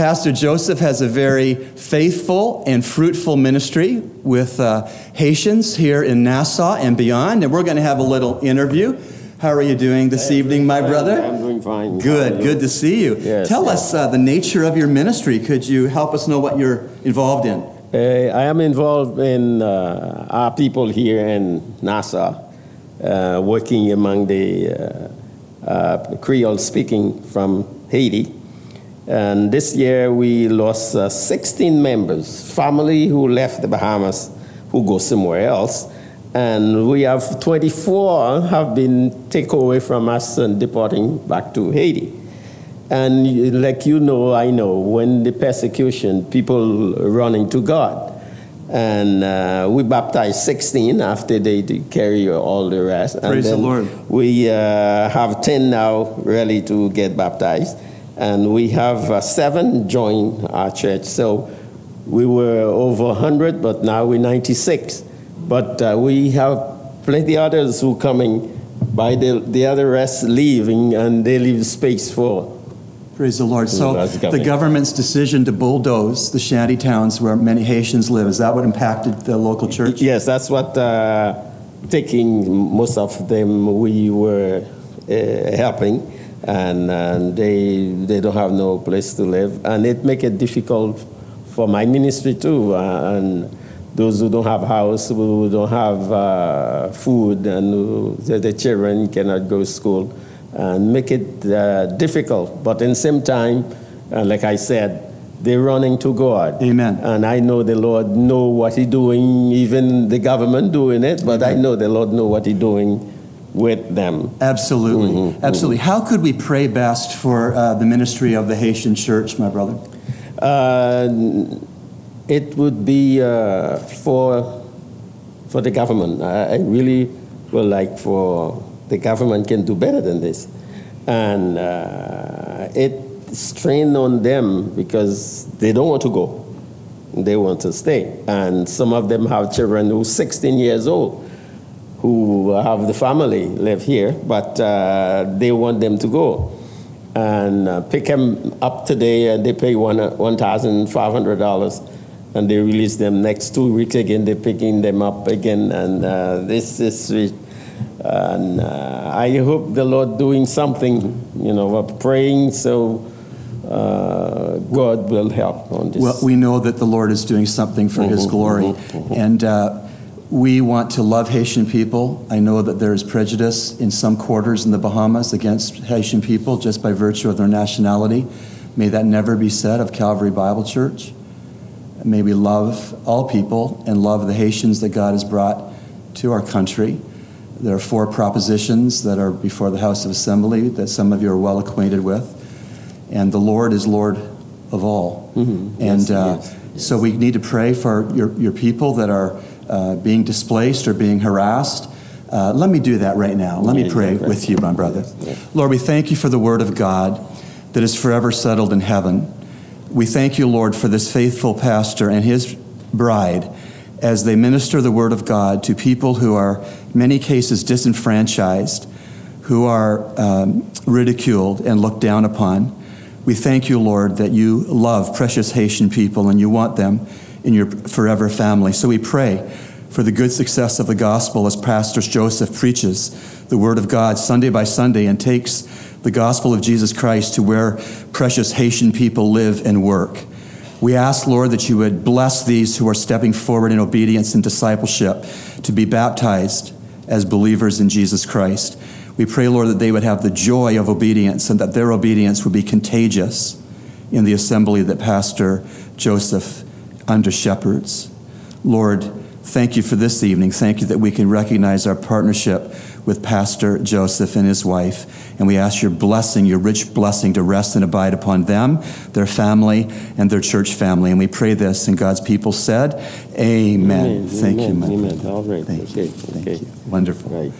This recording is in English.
Pastor Joseph has a very faithful and fruitful ministry with uh, Haitians here in Nassau and beyond, and we're going to have a little interview. How are you doing this evening, my brother? I'm doing fine. Good, good to see you. Yes, Tell yes. us uh, the nature of your ministry. Could you help us know what you're involved in? Uh, I am involved in uh, our people here in Nassau, uh, working among the uh, uh, Creole speaking from Haiti. And this year we lost uh, 16 members, family who left the Bahamas, who go somewhere else. And we have 24 have been taken away from us and deporting back to Haiti. And like you know, I know, when the persecution, people running to God. And uh, we baptized 16 after they carry all the rest. And Praise the Lord. We uh, have 10 now ready to get baptized. And we have uh, seven join our church. So we were over 100, but now we're 96. But uh, we have plenty others who coming by the, the other rest leaving, and they leave space for Praise the Lord. So, the government's decision to bulldoze the shanty towns where many Haitians live, is that what impacted the local church? Yes, that's what uh, taking most of them we were uh, helping, and, and they they don't have no place to live, and it make it difficult for my ministry too, uh, and those who don't have house, who don't have uh, food, and who, the, the children cannot go to school, and make it uh, difficult. But in the same time, uh, like I said, they're running to God. Amen. And I know the Lord know what He doing, even the government doing it, but I know the Lord know what He doing with them. Absolutely. Mm-hmm, Absolutely. How could we pray best for uh, the ministry of the Haitian church, my brother? Uh, it would be uh, for for the government. I, I really would like for the government can do better than this, and uh, it strain on them because they don't want to go. They want to stay, and some of them have children who's 16 years old who have the family live here, but uh, they want them to go and uh, pick them up today, and they pay one one thousand five hundred dollars, and they release them next two weeks again. They're picking them up again, and uh, this is. sweet. And uh, I hope the Lord doing something, you know, we're praying so uh, God will help on this. Well, we know that the Lord is doing something for His Mm-hmm, glory. And uh, we want to love Haitian people. I know that there is prejudice in some quarters in the Bahamas against Haitian people just by virtue of their nationality. May that never be said of Calvary Bible Church. May we love all people and love the Haitians that God has brought to our country. There are four propositions that are before the House of Assembly that some of you are well acquainted with. And the Lord is Lord of all. And Yes, uh, yes, so we need to pray for your, your people that are uh, being displaced or being harassed. Uh, let me do that right now. Let me pray yeah, with you, my brother. Yes. Lord, we thank you for the word of God that is forever settled in heaven. We thank you, Lord, for this faithful pastor and his bride as they minister the word of God to people who are, in many cases, disenfranchised, who are um, ridiculed and looked down upon. We thank you, Lord, that you love precious Haitian people and you want them in your forever family. So we pray for the good success of the gospel as Pastor Joseph preaches the word of God Sunday by Sunday and takes the gospel of Jesus Christ to where precious Haitian people live and work. We ask, Lord, that you would bless these who are stepping forward in obedience and discipleship to be baptized as believers in Jesus Christ. We pray, Lord, that they would have the joy of obedience and that their obedience would be contagious in the assembly that Pastor Joseph under shepherds. Lord, thank you for this evening. Thank you that we can recognize our partnership with Pastor Joseph and his wife. And we ask your blessing, your rich blessing, to rest and abide upon them, their family, and their church family. And we pray this, and God's people said, Amen. Amen, Thank you, my amen. brother. All right, Thank okay, you. Thank okay. you. Wonderful. Right.